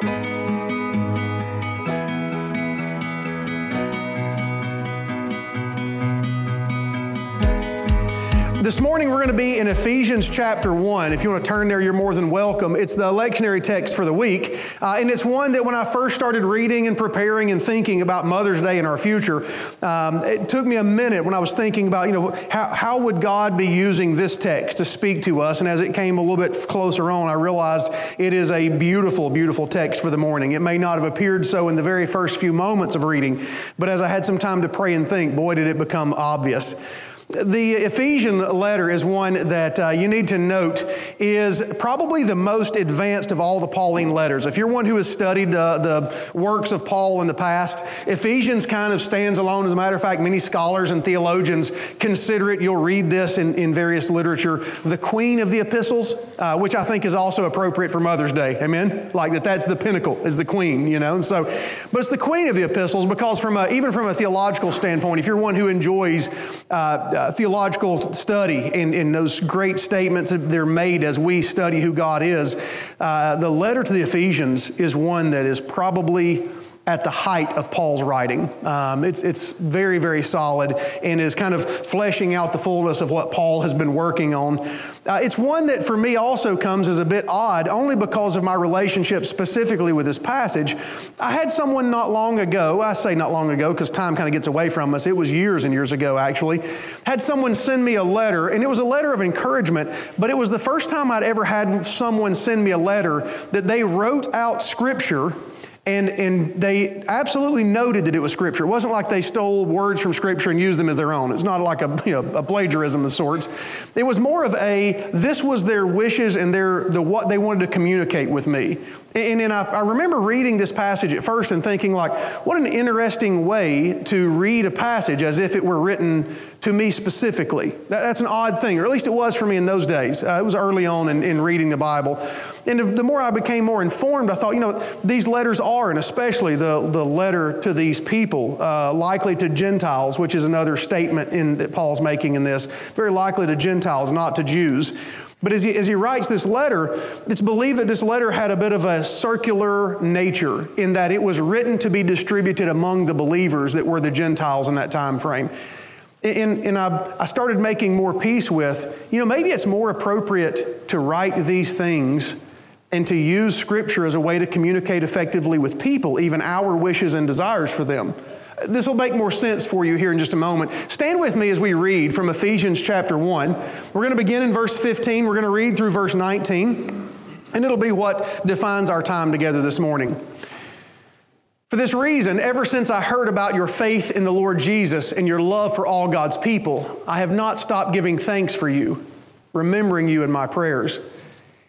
thank you This morning we're going to be in Ephesians chapter 1. If you want to turn there, you're more than welcome. It's the lectionary text for the week. Uh, and it's one that when I first started reading and preparing and thinking about Mother's Day and our future, um, it took me a minute when I was thinking about, you know, how, how would God be using this text to speak to us? And as it came a little bit closer on, I realized it is a beautiful, beautiful text for the morning. It may not have appeared so in the very first few moments of reading, but as I had some time to pray and think, boy, did it become obvious. The Ephesian letter is one that uh, you need to note is probably the most advanced of all the Pauline letters. If you're one who has studied uh, the works of Paul in the past, Ephesians kind of stands alone. As a matter of fact, many scholars and theologians consider it, you'll read this in, in various literature, the queen of the epistles, uh, which I think is also appropriate for Mother's Day. Amen? Like that that's the pinnacle, is the queen, you know? And so, but it's the queen of the epistles because from a, even from a theological standpoint, if you're one who enjoys uh, theological study and, and those great statements that they're made as we study who God is, uh, the letter to the Ephesians is one that is probably at the height of Paul's writing. Um, it's, it's very, very solid and is kind of fleshing out the fullness of what Paul has been working on. Uh, it's one that for me also comes as a bit odd, only because of my relationship specifically with this passage. I had someone not long ago, I say not long ago because time kind of gets away from us, it was years and years ago actually, had someone send me a letter, and it was a letter of encouragement, but it was the first time I'd ever had someone send me a letter that they wrote out scripture and, and they absolutely noted that it was Scripture. It wasn't like they stole words from Scripture and used them as their own. It's not like a, you know, a plagiarism of sorts. It was more of a, this was their wishes and their, the, what they wanted to communicate with me. And, and I, I, remember reading this passage at first and thinking, like, what an interesting way to read a passage as if it were written to me specifically. That, that's an odd thing, or at least it was for me in those days. Uh, it was early on in, in reading the Bible. And the more I became more informed, I thought, you know, these letters are, and especially the, the letter to these people, uh, likely to Gentiles, which is another statement in, that Paul's making in this, very likely to Gentiles, not to Jews. But as he, as he writes this letter, it's believed that this letter had a bit of a circular nature in that it was written to be distributed among the believers that were the Gentiles in that time frame. And, and I, I started making more peace with, you know, maybe it's more appropriate to write these things and to use Scripture as a way to communicate effectively with people, even our wishes and desires for them. This will make more sense for you here in just a moment. Stand with me as we read from Ephesians chapter 1. We're going to begin in verse 15. We're going to read through verse 19, and it'll be what defines our time together this morning. For this reason, ever since I heard about your faith in the Lord Jesus and your love for all God's people, I have not stopped giving thanks for you, remembering you in my prayers.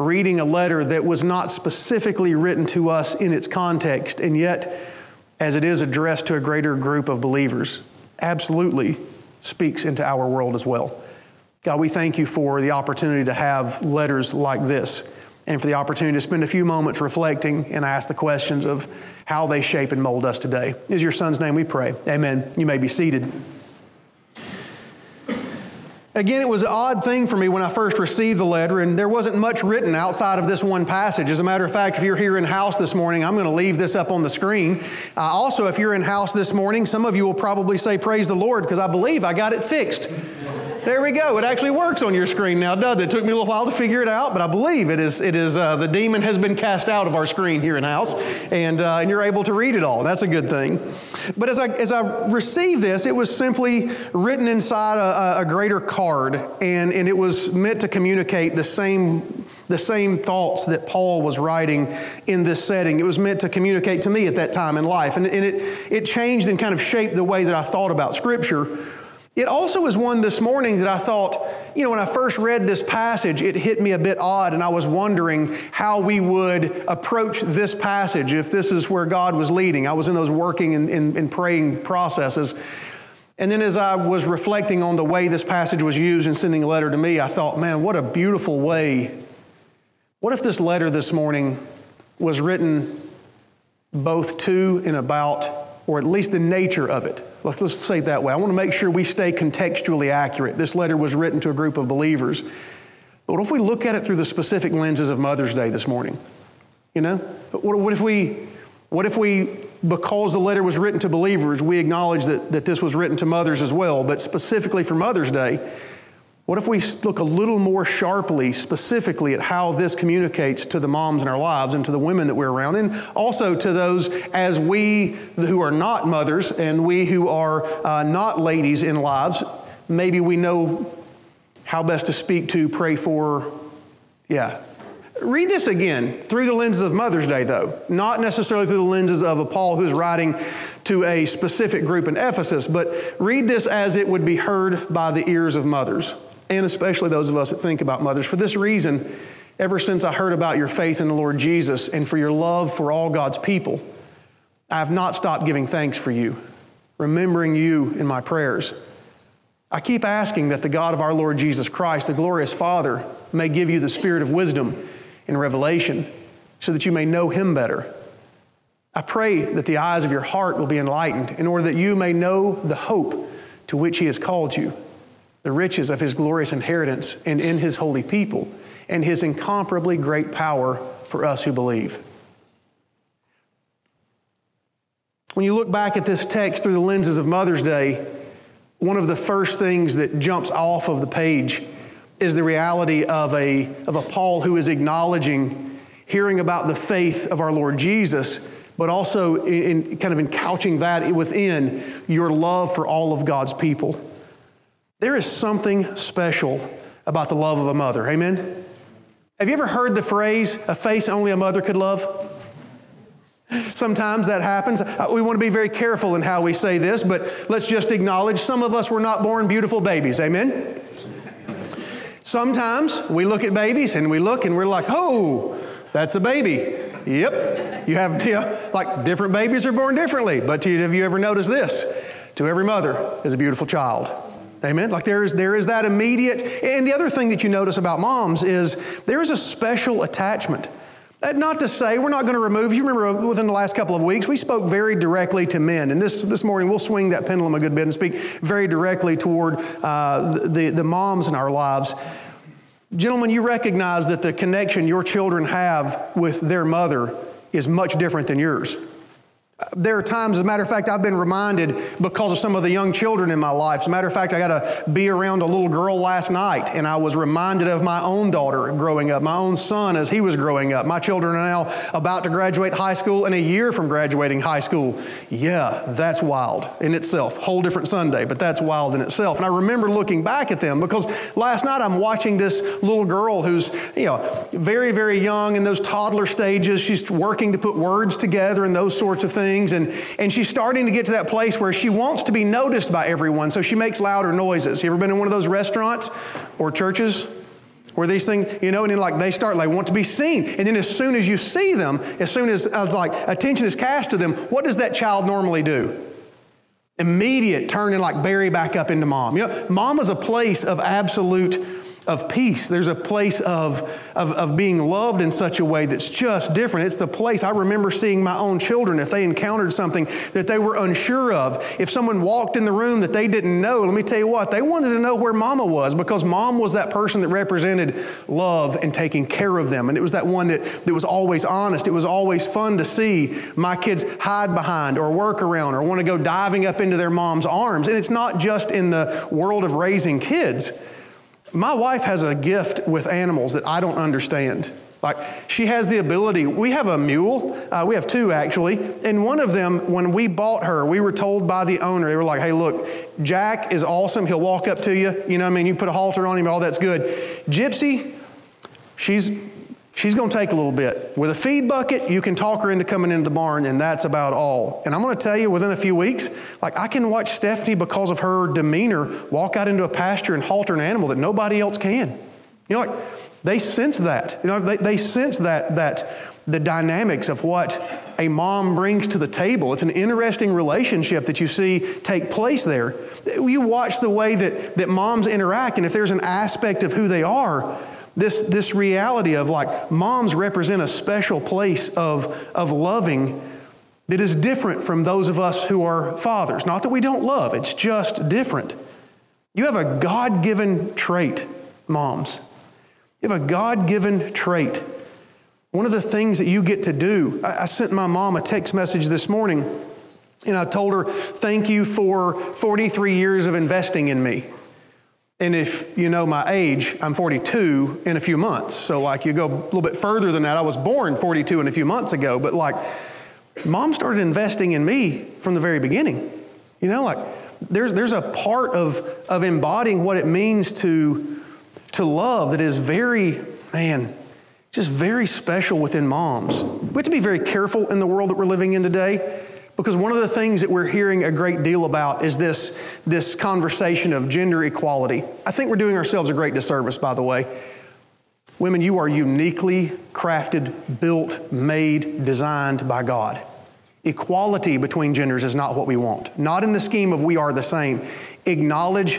reading a letter that was not specifically written to us in its context, and yet, as it is addressed to a greater group of believers, absolutely speaks into our world as well. God, we thank you for the opportunity to have letters like this and for the opportunity to spend a few moments reflecting and ask the questions of how they shape and mold us today. In your son's name we pray. Amen. You may be seated. Again, it was an odd thing for me when I first received the letter, and there wasn't much written outside of this one passage. As a matter of fact, if you're here in house this morning, I'm going to leave this up on the screen. Uh, also, if you're in house this morning, some of you will probably say, Praise the Lord, because I believe I got it fixed. There we go. It actually works on your screen now, does it? It took me a little while to figure it out, but I believe it is. It is. Uh, the demon has been cast out of our screen here in house, and uh, and you're able to read it all. That's a good thing. But as I as I received this, it was simply written inside a, a greater card, and and it was meant to communicate the same the same thoughts that Paul was writing in this setting. It was meant to communicate to me at that time in life. And, and, it, it changed and kind of shaped the way that I thought about Scripture It also was one this morning that I thought, you know, when I first read this passage, it hit me a bit odd, and I was wondering how we would approach this passage if this is where God was leading. I was in those working and, and, and praying processes. And then as I was reflecting on the way this passage was used in sending a letter to me, I thought, man, what a beautiful way. What if this letter this morning was written both to and about, or at least the nature of it? Let's, let's say it that way. I want to make sure we stay contextually accurate. This letter was written to a group of believers. But what if we look at it through the specific lenses of Mother's Day this morning? You know? What, what if we, what if we because the letter was written to believers, we acknowledge that, that this was written to mothers as well, but specifically for Mother's Day, what if we look a little more sharply, specifically, at how this communicates to the moms in our lives and to the women that we're around, and also to those as we who are not mothers and we who are uh, not ladies in lives, maybe we know how best to speak to, pray for, yeah, Read this again through the lenses of Mother's Day, though, not necessarily through the lenses of a Paul who's writing to a specific group in Ephesus, but read this as it would be heard by the ears of mothers, and especially those of us that think about mothers. For this reason, ever since I heard about your faith in the Lord Jesus and for your love for all God's people, I have not stopped giving thanks for you, remembering you in my prayers. I keep asking that the God of our Lord Jesus Christ, the glorious Father, may give you the spirit of wisdom in Revelation so that you may know Him better. I pray that the eyes of your heart will be enlightened in order that you may know the hope to which He has called you, the riches of His glorious inheritance and in His holy people, and His incomparably great power for us who believe. When you look back at this text through the lenses of Mother's Day, one of the first things that jumps off of the page is the reality of a, of a Paul who is acknowledging, hearing about the faith of our Lord Jesus, but also in, in kind of encouching that within your love for all of God's people. There is something special about the love of a mother. Amen? Have you ever heard the phrase, a face only a mother could love? Sometimes that happens. Uh, we want to be very careful in how we say this, but let's just acknowledge some of us were not born beautiful babies. Amen? Sometimes we look at babies and we look and we're like, oh, that's a baby. Yep. You have, you know, like different babies are born differently. But have you ever noticed this? To every mother is a beautiful child. Amen. Like there is there is that immediate. And the other thing that you notice about moms is there is a special attachment. Not to say we're not going to remove. You remember within the last couple of weeks we spoke very directly to men, and this this morning we'll swing that pendulum a good bit and speak very directly toward uh, the the moms in our lives. Gentlemen, you recognize that the connection your children have with their mother is much different than yours. There are times, as a matter of fact, I've been reminded because of some of the young children in my life. As a matter of fact, I got to be around a little girl last night, and I was reminded of my own daughter growing up, my own son as he was growing up. My children are now about to graduate high school and a year from graduating high school. Yeah, that's wild in itself. Whole different Sunday, but that's wild in itself. And I remember looking back at them because last night I'm watching this little girl who's, you know, very, very young in those toddler stages. She's working to put words together and those sorts of things things. And, and she's starting to get to that place where she wants to be noticed by everyone, so she makes louder noises. You ever been in one of those restaurants or churches? Where these things, you know, and then like they start, like want to be seen. And then as soon as you see them, as soon as, as like attention is cast to them, what does that child normally do? Immediate turn and like bury back up into mom. You know, mom is a place of absolute of peace. There's a place of, of, of, being loved in such a way that's just different. It's the place I remember seeing my own children if they encountered something that they were unsure of. If someone walked in the room that they didn't know, let me tell you what, they wanted to know where mama was because mom was that person that represented love and taking care of them. And it was that one that, that was always honest. It was always fun to see my kids hide behind or work around or want to go diving up into their mom's arms. And it's not just in the world of raising kids. My wife has a gift with animals that I don't understand. Like, she has the ability. We have a mule. Uh, we have two, actually. And one of them, when we bought her, we were told by the owner, they were like, hey, look, Jack is awesome. He'll walk up to you. You know I mean? You put a halter on him, all that's good. Gypsy, she's She's going to take a little bit. With a feed bucket, you can talk her into coming into the barn, and that's about all. And I'm going to tell you, within a few weeks, like I can watch Stephanie, because of her demeanor, walk out into a pasture and halter an animal that nobody else can. You know, like they sense that. You know, they, they sense that that the dynamics of what a mom brings to the table. It's an interesting relationship that you see take place there. You watch the way that, that moms interact, and if there's an aspect of who they are, this, this reality of like moms represent a special place of, of loving that is different from those of us who are fathers. Not that we don't love, it's just different. You have a God given trait, moms. You have a God given trait. One of the things that you get to do, I, I sent my mom a text message this morning and I told her, Thank you for 43 years of investing in me. And if you know my age, I'm 42 in a few months. So, like, you go a little bit further than that. I was born 42 and a few months ago, but like, mom started investing in me from the very beginning. You know, like, there's, there's a part of, of embodying what it means to, to love that is very, man, just very special within moms. We have to be very careful in the world that we're living in today because one of the things that we're hearing a great deal about is this, this conversation of gender equality. I think we're doing ourselves a great disservice, by the way. Women, you are uniquely crafted, built, made, designed by God. Equality between genders is not what we want. Not in the scheme of we are the same. Acknowledge,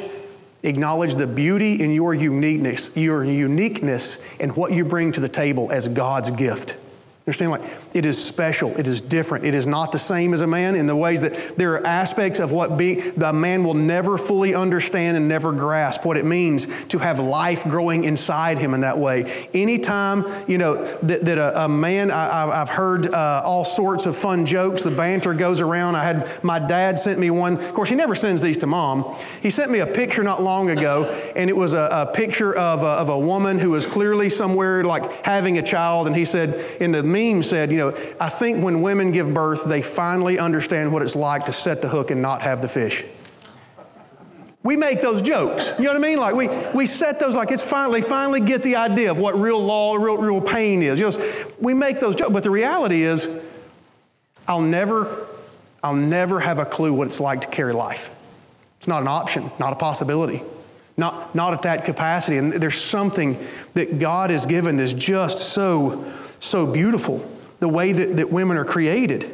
acknowledge the beauty in your uniqueness, your uniqueness and what you bring to the table as God's gift. Understand, like, it is special, it is different, it is not the same as a man in the ways that there are aspects of what the man will never fully understand and never grasp what it means to have life growing inside him in that way. Anytime, you know, that, that a, a, man, I, have heard uh, all sorts of fun jokes, the banter goes around. I had my dad sent me one, of course, he never sends these to mom. He sent me a picture not long ago, and it was a, a picture of a, of a woman who was clearly somewhere like having a child, and he said, in the meme said, you know, I think when women give birth, they finally understand what it's like to set the hook and not have the fish. We make those jokes. You know what I mean? Like we, we set those like it's finally finally get the idea of what real law, real, real pain is. You know, we make those jokes, but the reality is, I'll never, I'll never have a clue what it's like to carry life. It's not an option, not a possibility. Not, not at that capacity. And there's something that God has given that's just so so beautiful, the way that, that women are created,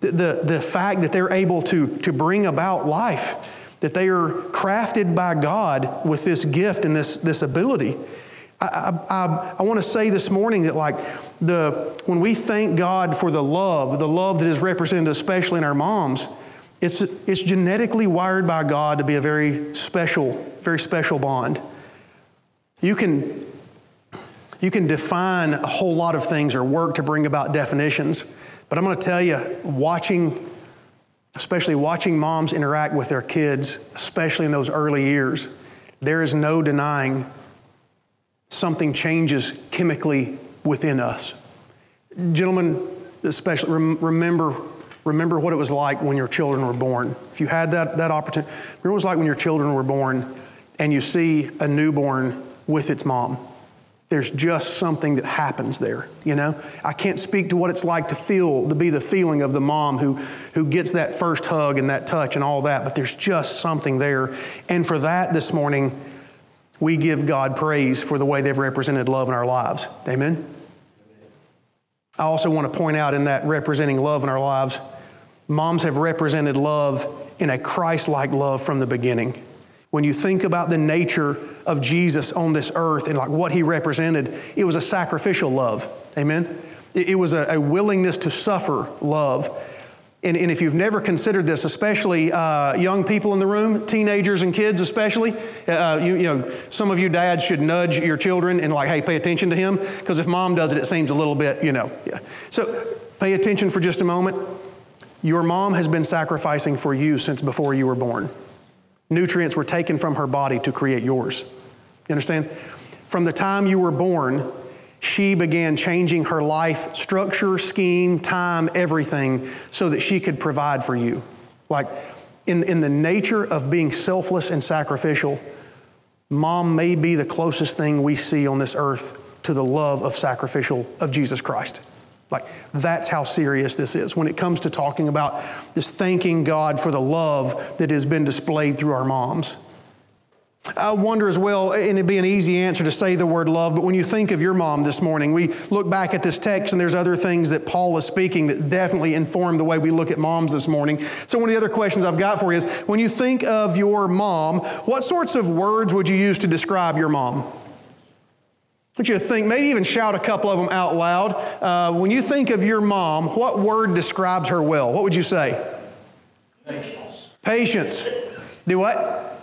the, the, the fact that they're able to, to bring about life, that they are crafted by God with this gift and this, this ability. I, I, I, want to say this morning that like the when we thank God for the love, the love that is represented especially in our moms, it's, it's genetically wired by God to be a very special, very special bond. You can you can define a whole lot of things or work to bring about definitions. But I'm going to tell you, watching, especially watching moms interact with their kids, especially in those early years, there is no denying something changes chemically within us. Gentlemen, especially remember, remember what it was like when your children were born. If you had that, that opportunity, remember what it was like when your children were born and you see a newborn with its mom there's just something that happens there, you know? I can't speak to what it's like to feel, to be the feeling of the mom who, who gets that first hug and that touch and all that, but there's just something there. And for that this morning, we give God praise for the way they've represented love in our lives. Amen? I also want to point out in that representing love in our lives, moms have represented love in a Christ like love from the beginning. When you think about the nature of Jesus on this earth and like what he represented, it was a sacrificial love. Amen? It, was a, a, willingness to suffer love. And, and, if you've never considered this, especially uh, young people in the room, teenagers and kids especially, uh, you, you, know, some of you dads should nudge your children and like, hey, pay attention to him, because if mom does it, it seems a little bit, you know. Yeah. So pay attention for just a moment. Your mom has been sacrificing for you since before you were born. Nutrients were taken from her body to create yours. You understand? From the time you were born, she began changing her life structure, scheme, time, everything so that she could provide for you. Like in, in the nature of being selfless and sacrificial, mom may be the closest thing we see on this earth to the love of sacrificial of Jesus Christ. Like, that's how serious this is when it comes to talking about this thanking God for the love that has been displayed through our moms. I wonder as well, and it'd be an easy answer to say the word love, but when you think of your mom this morning, we look back at this text and there's other things that Paul is speaking that definitely inform the way we look at moms this morning. So, one of the other questions I've got for you is when you think of your mom, what sorts of words would you use to describe your mom? Want you to think, maybe even shout a couple of them out loud. Uh, when you think of your mom, what word describes her well? What would you say? Patience. Patience. Do what?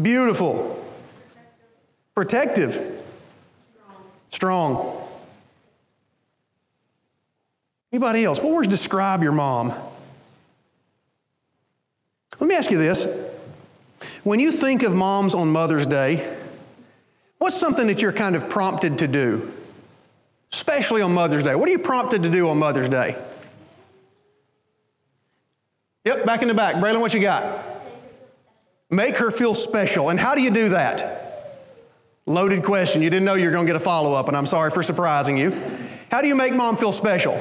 Beautiful. Protective. Strong. Anybody else? What words describe your mom? Let me ask you this. When you think of moms on Mother's Day, what's something that you're kind of prompted to do? Especially on Mother's Day. What are you prompted to do on Mother's Day? Yep, back in the back. Braylon, what you got? Make her feel special. And how do you do that? Loaded question. You didn't know you were going to get a follow up, and I'm sorry for surprising you. How do you make mom feel special?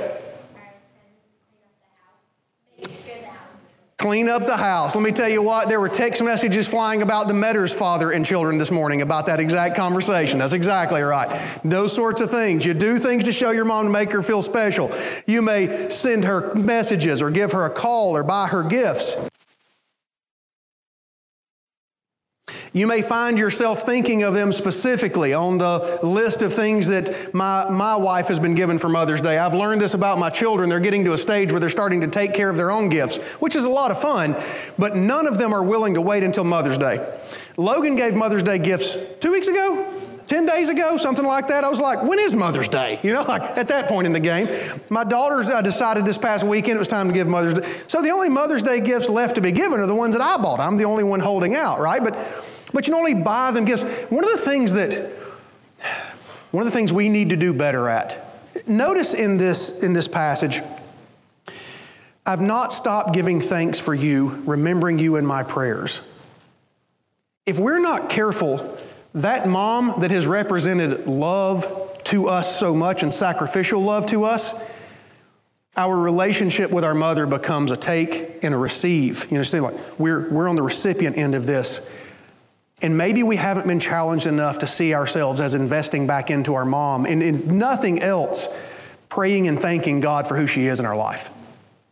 Clean up the house. Let me tell you what, there were text messages flying about the Metters father and children this morning about that exact conversation. That's exactly right. Those sorts of things. You do things to show your mom to make her feel special. You may send her messages or give her a call or buy her gifts. You may find yourself thinking of them specifically on the list of things that my, my wife has been given for Mother's Day. I've learned this about my children. They're getting to a stage where they're starting to take care of their own gifts, which is a lot of fun, but none of them are willing to wait until Mother's Day. Logan gave Mother's Day gifts two weeks ago. 10 days ago, something like that. I was like, when is Mother's Day? You know, like at that point in the game. My daughters uh, decided this past weekend it was time to give Mother's Day. So the only Mother's Day gifts left to be given are the ones that I bought. I'm the only one holding out, right? But but you not only buy them gifts, one of the things that, one of the things we need to do better at, notice in this, in this passage, I've not stopped giving thanks for you, remembering you in my prayers. If we're not careful, that mom that has represented love to us so much and sacrificial love to us, our relationship with our mother becomes a take and a receive. You know, see, like we're, we're on the recipient end of this. And maybe we haven't been challenged enough to see ourselves as investing back into our mom, and if nothing else, praying and thanking God for who she is in our life.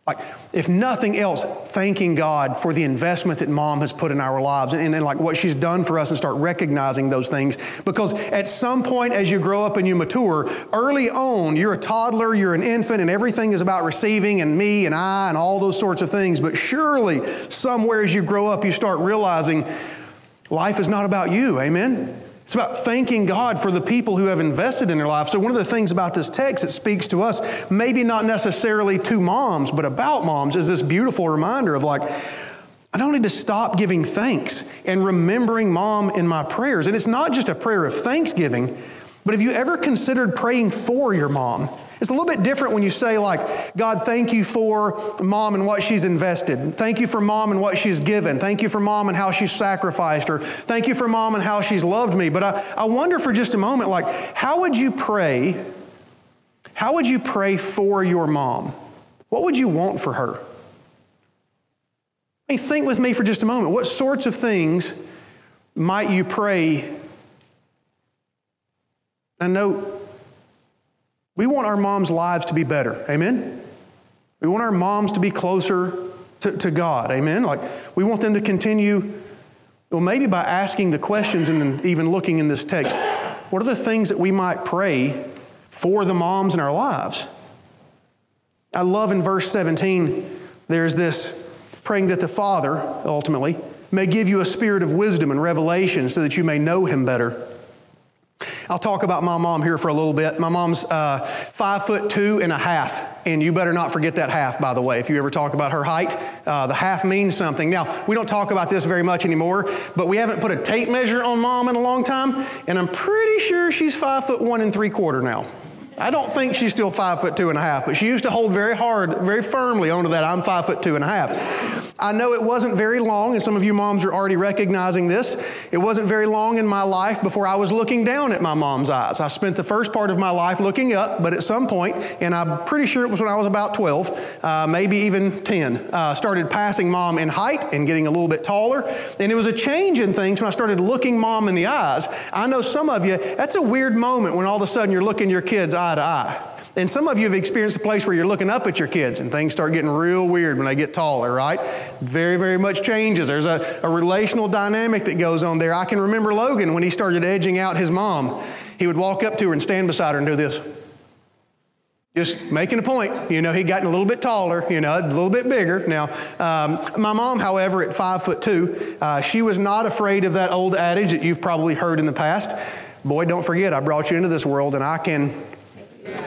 Like, if nothing else, thanking God for the investment that mom has put in our lives and, and, like what she's done for us and start recognizing those things. Because at some point, as you grow up and you mature, early on, you're a toddler, you're an infant, and everything is about receiving and me and I and all those sorts of things. But surely, somewhere as you grow up, you start realizing Life is not about you, amen? It's about thanking God for the people who have invested in their life. So, one of the things about this text that speaks to us, maybe not necessarily to moms, but about moms, is this beautiful reminder of like, I don't need to stop giving thanks and remembering mom in my prayers. And it's not just a prayer of thanksgiving, but have you ever considered praying for your mom? It's a little bit different when you say, like, God, thank you for mom and what she's invested. Thank you for mom and what she's given. Thank you for mom and how she's sacrificed. her. thank you for mom and how she's loved me. But I, I wonder for just a moment, like, how would you pray? How would you pray for your mom? What would you want for her? I mean, think with me for just a moment. What sorts of things might you pray? I know we want our moms' lives to be better. Amen? We want our moms to be closer to, to God. Amen? Like, we want them to continue, well, maybe by asking the questions and even looking in this text, what are the things that we might pray for the moms in our lives? I love in verse 17, there's this praying that the Father, ultimately, may give you a spirit of wisdom and revelation so that you may know Him better. I'll talk about my mom here for a little bit. My mom's uh, five foot two and a half, and you better not forget that half, by the way. If you ever talk about her height, uh, the half means something. Now, we don't talk about this very much anymore, but we haven't put a tape measure on mom in a long time, and I'm pretty sure she's five foot one and three quarter now. I don't think she's still five foot two and a half, but she used to hold very hard, very firmly onto that I'm five foot two and a half. I know it wasn't very long, and some of you moms are already recognizing this. It wasn't very long in my life before I was looking down at my mom's eyes. I spent the first part of my life looking up, but at some point, and I'm pretty sure it was when I was about 12, uh, maybe even 10, uh, started passing mom in height and getting a little bit taller. And it was a change in things when I started looking mom in the eyes. I know some of you, that's a weird moment when all of a sudden you're looking your kids eye to eye. And some of you have experienced a place where you're looking up at your kids and things start getting real weird when they get taller, right? Very, very much changes. There's a, a relational dynamic that goes on there. I can remember Logan when he started edging out his mom. He would walk up to her and stand beside her and do this. Just making a point. You know, he'd gotten a little bit taller, you know, a little bit bigger. Now, um, my mom, however, at five foot two, uh, she was not afraid of that old adage that you've probably heard in the past. Boy, don't forget, I brought you into this world and I can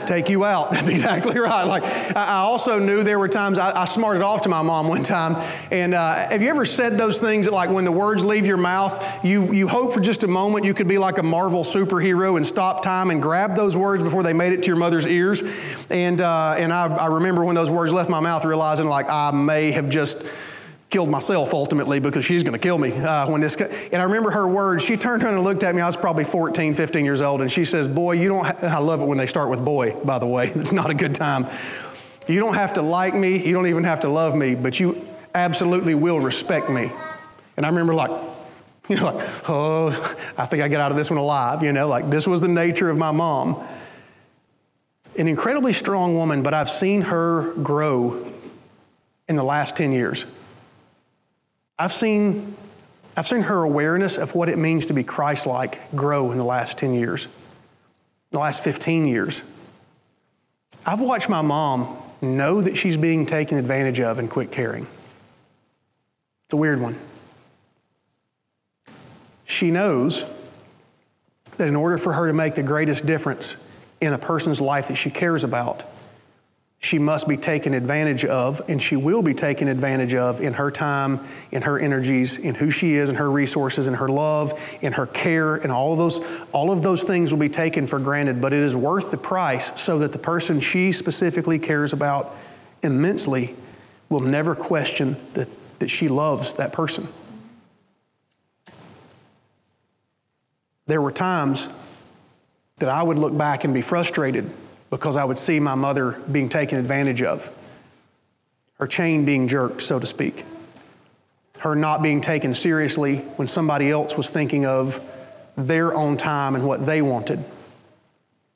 take you out. That's exactly right. Like I also knew there were times I, I smarted off to my mom one time. And uh, have you ever said those things that like when the words leave your mouth, you you hope for just a moment you could be like a Marvel superhero and stop time and grab those words before they made it to your mother's ears. And uh, and I, I remember when those words left my mouth, realizing like I may have just killed myself ultimately because she's going to kill me uh, when this and i remember her words. She turned around and looked at me. I was probably 14 15 years old and she says boy you don't ha-. i love it when they start with boy by the way. It's not a good time. You don't have to like me you don't even have to love me but you absolutely will respect me. And i remember like you know like oh i think i get out of this one alive you know like this was the nature of my mom. An incredibly strong woman but i've seen her grow in the last 10 years I've seen, I've seen her awareness of what it means to be Christ like grow in the last 10 years, the last 15 years. I've watched my mom know that she's being taken advantage of and quit caring. It's a weird one. She knows that in order for her to make the greatest difference in a person's life that she cares about, she must be taken advantage of, and she will be taken advantage of in her time, in her energies, in who she is, in her resources, in her love, in her care, and all of those, all of those things will be taken for granted, but it is worth the price so that the person she specifically cares about immensely will never question that, that she loves that person. There were times that I would look back and be frustrated because I would see my mother being taken advantage of, her chain being jerked, so to speak, her not being taken seriously when somebody else was thinking of their own time and what they wanted.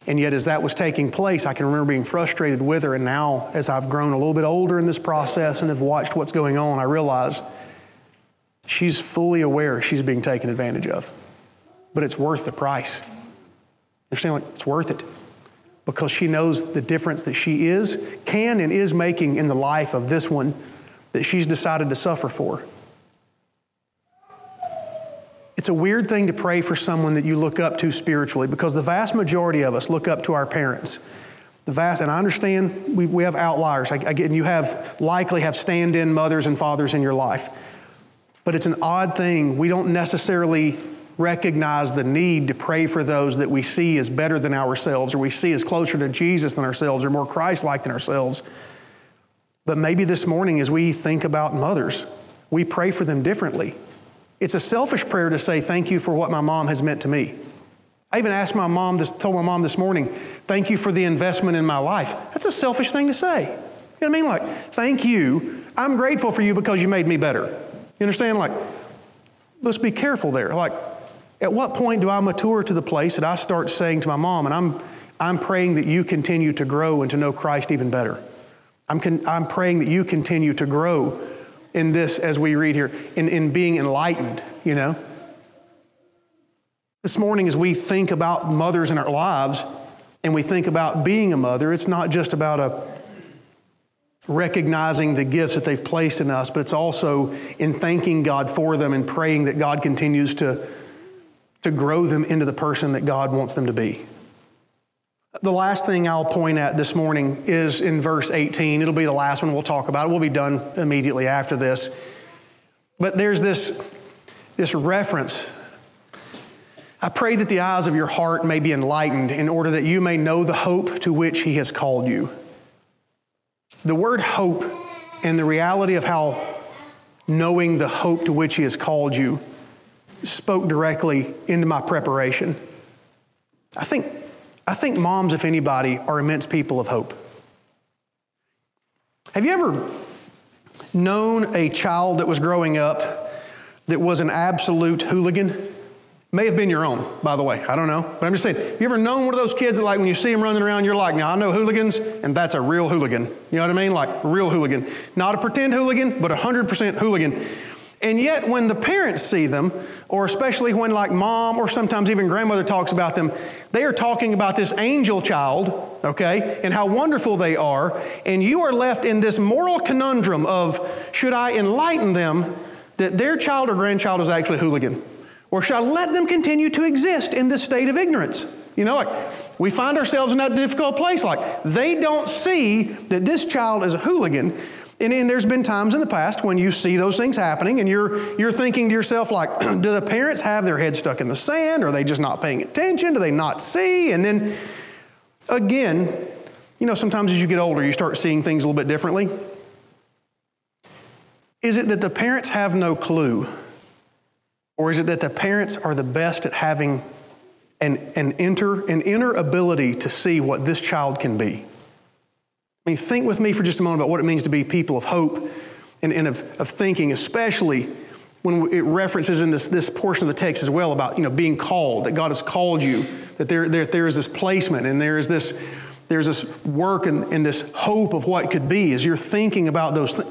And yet, as that was taking place, I can remember being frustrated with her. And now, as I've grown a little bit older in this process and have watched what's going on, I realize she's fully aware she's being taken advantage of. But it's worth the price. Understand? Like, it's worth it because she knows the difference that she is, can, and is making in the life of this one that she's decided to suffer for. It's a weird thing to pray for someone that you look up to spiritually because the vast majority of us look up to our parents. The vast, and I understand we, we have outliers. I, and you have likely have stand in mothers and fathers in your life. But it's an odd thing. We don't necessarily recognize the need to pray for those that we see as better than ourselves or we see as closer to Jesus than ourselves or more Christ like than ourselves. But maybe this morning, as we think about mothers, we pray for them differently. It's a selfish prayer to say, Thank you for what my mom has meant to me. I even asked my mom, this, told my mom this morning, Thank you for the investment in my life. That's a selfish thing to say. You know what I mean? Like, thank you. I'm grateful for you because you made me better. You understand? Like, let's be careful there. Like, at what point do I mature to the place that I start saying to my mom, and I'm, I'm praying that you continue to grow and to know Christ even better? I'm, con- I'm praying that you continue to grow in this, as we read here, in, in being enlightened, you know? This morning, as we think about mothers in our lives and we think about being a mother, it's not just about a recognizing the gifts that they've placed in us, but it's also in thanking God for them and praying that God continues to to grow them into the person that God wants them to be. The last thing I'll point at this morning is in verse 18. It'll be the last one we'll talk about. We'll be done immediately after this. But there's this, this reference. I pray that the eyes of your heart may be enlightened in order that you may know the hope to which He has called you. The word hope and the reality of how knowing the hope to which He has called you, spoke directly into my preparation. I think, I think moms, if anybody, are immense people of hope. Have you ever known a child that was growing up that was an absolute hooligan? May have been your own, by the way. I don't know. But I'm just saying, have you ever known one of those kids that, like, when you see them running around, you're like, now I know hooligans, and that's a real hooligan. You know what I mean? Like, real hooligan. Not a pretend hooligan, but a 100% hooligan. And yet, when the parents see them, or especially when, like, mom or sometimes even grandmother talks about them, they are talking about this angel child, okay, and how wonderful they are. And you are left in this moral conundrum of should I enlighten them that their child or grandchild is actually a hooligan? Or should I let them continue to exist in this state of ignorance? You know, like we find ourselves in that difficult place. Like they don't see that this child is a hooligan. And, and there's been times in the past when you see those things happening and you're, you're thinking to yourself, like, do the parents have their head stuck in the sand? Are they just not paying attention? Do they not see? And then again, you know, sometimes as you get older, you start seeing things a little bit differently. Is it that the parents have no clue or is it that the parents are the best at having an, an, inter, an inner ability to see what this child can be? I mean, think with me for just a moment about what it means to be people of hope and, and of, of thinking, especially when it references in this, this portion of the text as well about you know, being called, that God has called you, that there, there, there is this placement and there is this, there's this work and, and this hope of what could be as you're thinking about those things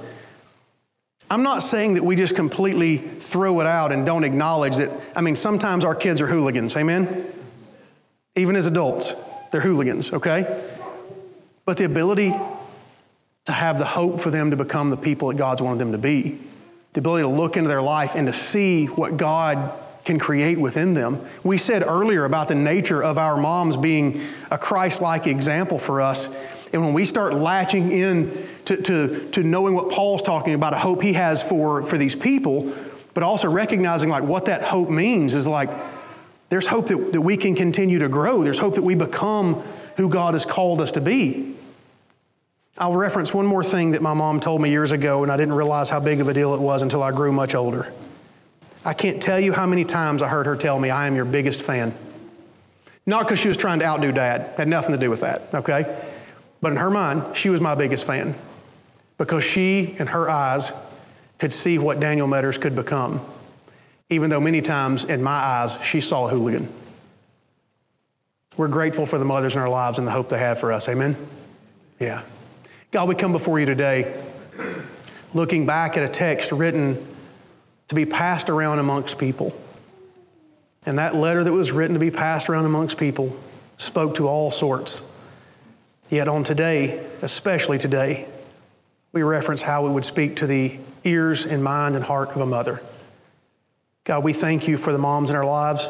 I'm not saying that we just completely throw it out and don't acknowledge that. I mean, sometimes our kids are hooligans, amen? Even as adults, they're hooligans, okay? But the ability to have the hope for them to become the people that God's wanted them to be, the ability to look into their life and to see what God can create within them. We said earlier about the nature of our moms being a Christ like example for us. And when we start latching in to, to, to knowing what Paul's talking about, a hope he has for, for these people, but also recognizing like what that hope means is like there's hope that, that we can continue to grow. There's hope that we become who God has called us to be. I'll reference one more thing that my mom told me years ago, and I didn't realize how big of a deal it was until I grew much older. I can't tell you how many times I heard her tell me, I am your biggest fan. Not because she was trying to outdo dad, had nothing to do with that, okay? But in her mind, she was my biggest fan because she, in her eyes, could see what Daniel Metters could become, even though many times in my eyes, she saw a hooligan. We're grateful for the mothers in our lives and the hope they have for us. Amen? Yeah. God, we come before you today looking back at a text written to be passed around amongst people. And that letter that was written to be passed around amongst people spoke to all sorts. Yet on today, especially today, we reference how it would speak to the ears and mind and heart of a mother. God, we thank you for the moms in our lives.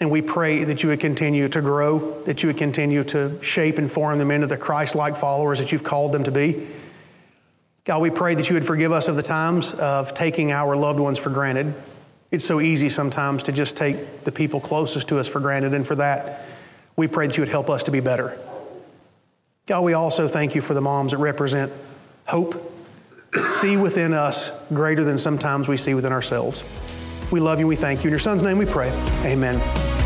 And we pray that you would continue to grow, that you would continue to shape and form them into the Christ like followers that you've called them to be. God, we pray that you would forgive us of the times of taking our loved ones for granted. It's so easy sometimes to just take the people closest to us for granted, and for that, we pray that you would help us to be better. God, we also thank you for the moms that represent hope, see within us greater than sometimes we see within ourselves. We love you. We thank you. In your son's name we pray. Amen.